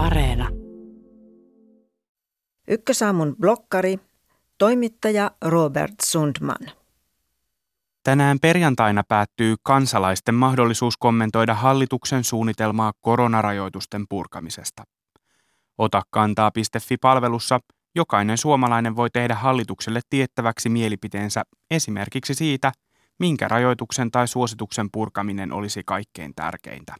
Areena. Ykkösaamun blokkari, toimittaja Robert Sundman. Tänään perjantaina päättyy kansalaisten mahdollisuus kommentoida hallituksen suunnitelmaa koronarajoitusten purkamisesta. Ota kantaa.fi-palvelussa jokainen suomalainen voi tehdä hallitukselle tiettäväksi mielipiteensä esimerkiksi siitä, minkä rajoituksen tai suosituksen purkaminen olisi kaikkein tärkeintä.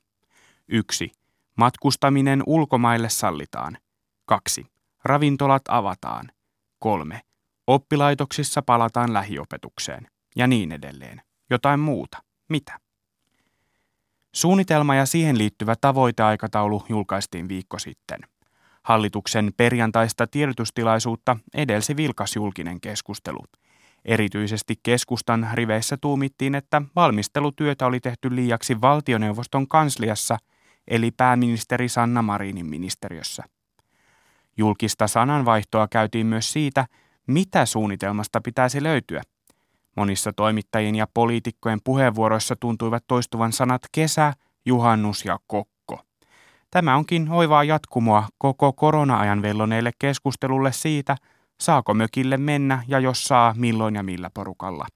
1. Matkustaminen ulkomaille sallitaan. 2. Ravintolat avataan. 3. Oppilaitoksissa palataan lähiopetukseen. Ja niin edelleen. Jotain muuta. Mitä? Suunnitelma ja siihen liittyvä tavoiteaikataulu julkaistiin viikko sitten. Hallituksen perjantaista tiedotustilaisuutta edelsi vilkas julkinen keskustelu. Erityisesti keskustan riveissä tuumittiin, että valmistelutyötä oli tehty liiaksi valtioneuvoston kansliassa – eli pääministeri Sanna Marinin ministeriössä. Julkista sananvaihtoa käytiin myös siitä, mitä suunnitelmasta pitäisi löytyä. Monissa toimittajien ja poliitikkojen puheenvuoroissa tuntuivat toistuvan sanat kesä, juhannus ja kokko. Tämä onkin oivaa jatkumoa koko korona-ajan velloneelle keskustelulle siitä, saako mökille mennä ja jos saa, milloin ja millä porukalla.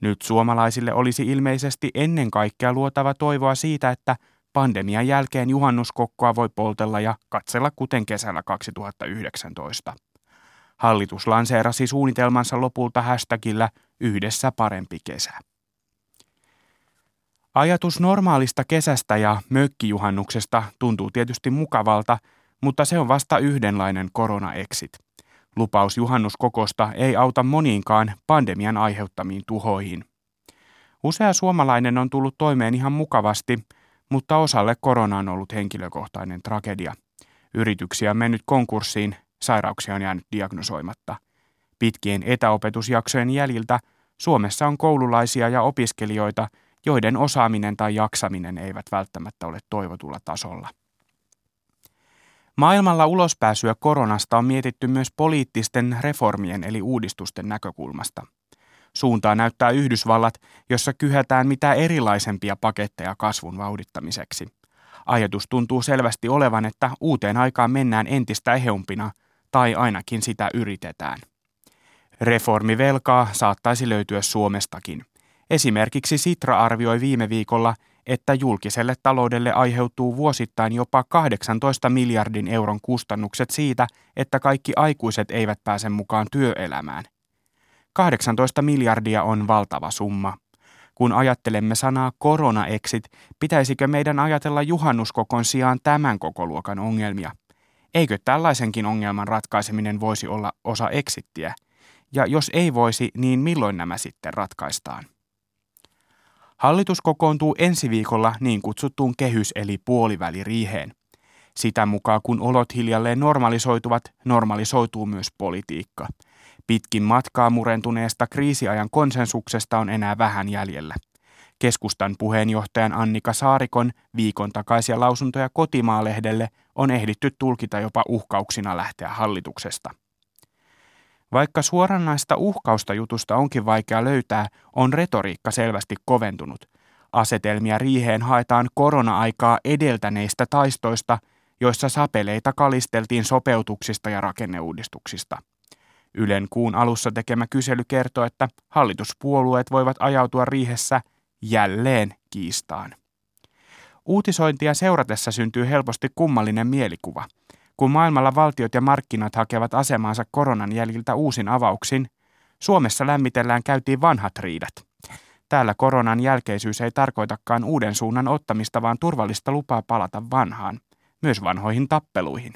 Nyt suomalaisille olisi ilmeisesti ennen kaikkea luotava toivoa siitä, että Pandemian jälkeen juhannuskokkoa voi poltella ja katsella kuten kesällä 2019. Hallitus lanseerasi suunnitelmansa lopulta hashtagillä yhdessä parempi kesä. Ajatus normaalista kesästä ja mökkijuhannuksesta tuntuu tietysti mukavalta, mutta se on vasta yhdenlainen korona-exit. Lupaus juhannuskokosta ei auta moniinkaan pandemian aiheuttamiin tuhoihin. Usea suomalainen on tullut toimeen ihan mukavasti – mutta osalle korona on ollut henkilökohtainen tragedia. Yrityksiä on mennyt konkurssiin, sairauksia on jäänyt diagnosoimatta. Pitkien etäopetusjaksojen jäljiltä Suomessa on koululaisia ja opiskelijoita, joiden osaaminen tai jaksaminen eivät välttämättä ole toivotulla tasolla. Maailmalla ulospääsyä koronasta on mietitty myös poliittisten reformien eli uudistusten näkökulmasta – Suuntaa näyttää Yhdysvallat, jossa kyhätään mitä erilaisempia paketteja kasvun vauhdittamiseksi. Ajatus tuntuu selvästi olevan, että uuteen aikaan mennään entistä eheumpina, tai ainakin sitä yritetään. Reformivelkaa saattaisi löytyä Suomestakin. Esimerkiksi Sitra arvioi viime viikolla, että julkiselle taloudelle aiheutuu vuosittain jopa 18 miljardin euron kustannukset siitä, että kaikki aikuiset eivät pääse mukaan työelämään. 18 miljardia on valtava summa. Kun ajattelemme sanaa korona-exit, pitäisikö meidän ajatella juhannuskokon sijaan tämän kokoluokan ongelmia? Eikö tällaisenkin ongelman ratkaiseminen voisi olla osa exittiä? Ja jos ei voisi, niin milloin nämä sitten ratkaistaan? Hallitus kokoontuu ensi viikolla niin kutsuttuun kehys- eli puoliväliriiheen. Sitä mukaan kun olot hiljalleen normalisoituvat, normalisoituu myös politiikka – Pitkin matkaa murentuneesta kriisiajan konsensuksesta on enää vähän jäljellä. Keskustan puheenjohtajan Annika Saarikon viikon takaisia lausuntoja kotimaalehdelle on ehditty tulkita jopa uhkauksina lähteä hallituksesta. Vaikka suoranaista uhkausta jutusta onkin vaikea löytää, on retoriikka selvästi koventunut. Asetelmia riiheen haetaan korona-aikaa edeltäneistä taistoista, joissa sapeleita kalisteltiin sopeutuksista ja rakenneuudistuksista – Ylen kuun alussa tekemä kysely kertoo, että hallituspuolueet voivat ajautua riihessä jälleen kiistaan. Uutisointia seuratessa syntyy helposti kummallinen mielikuva. Kun maailmalla valtiot ja markkinat hakevat asemaansa koronan jäljiltä uusin avauksin, Suomessa lämmitellään käytiin vanhat riidat. Täällä koronan jälkeisyys ei tarkoitakaan uuden suunnan ottamista, vaan turvallista lupaa palata vanhaan, myös vanhoihin tappeluihin.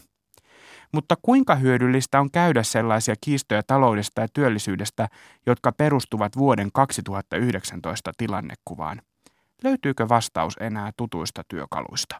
Mutta kuinka hyödyllistä on käydä sellaisia kiistoja taloudesta ja työllisyydestä, jotka perustuvat vuoden 2019 tilannekuvaan? Löytyykö vastaus enää tutuista työkaluista?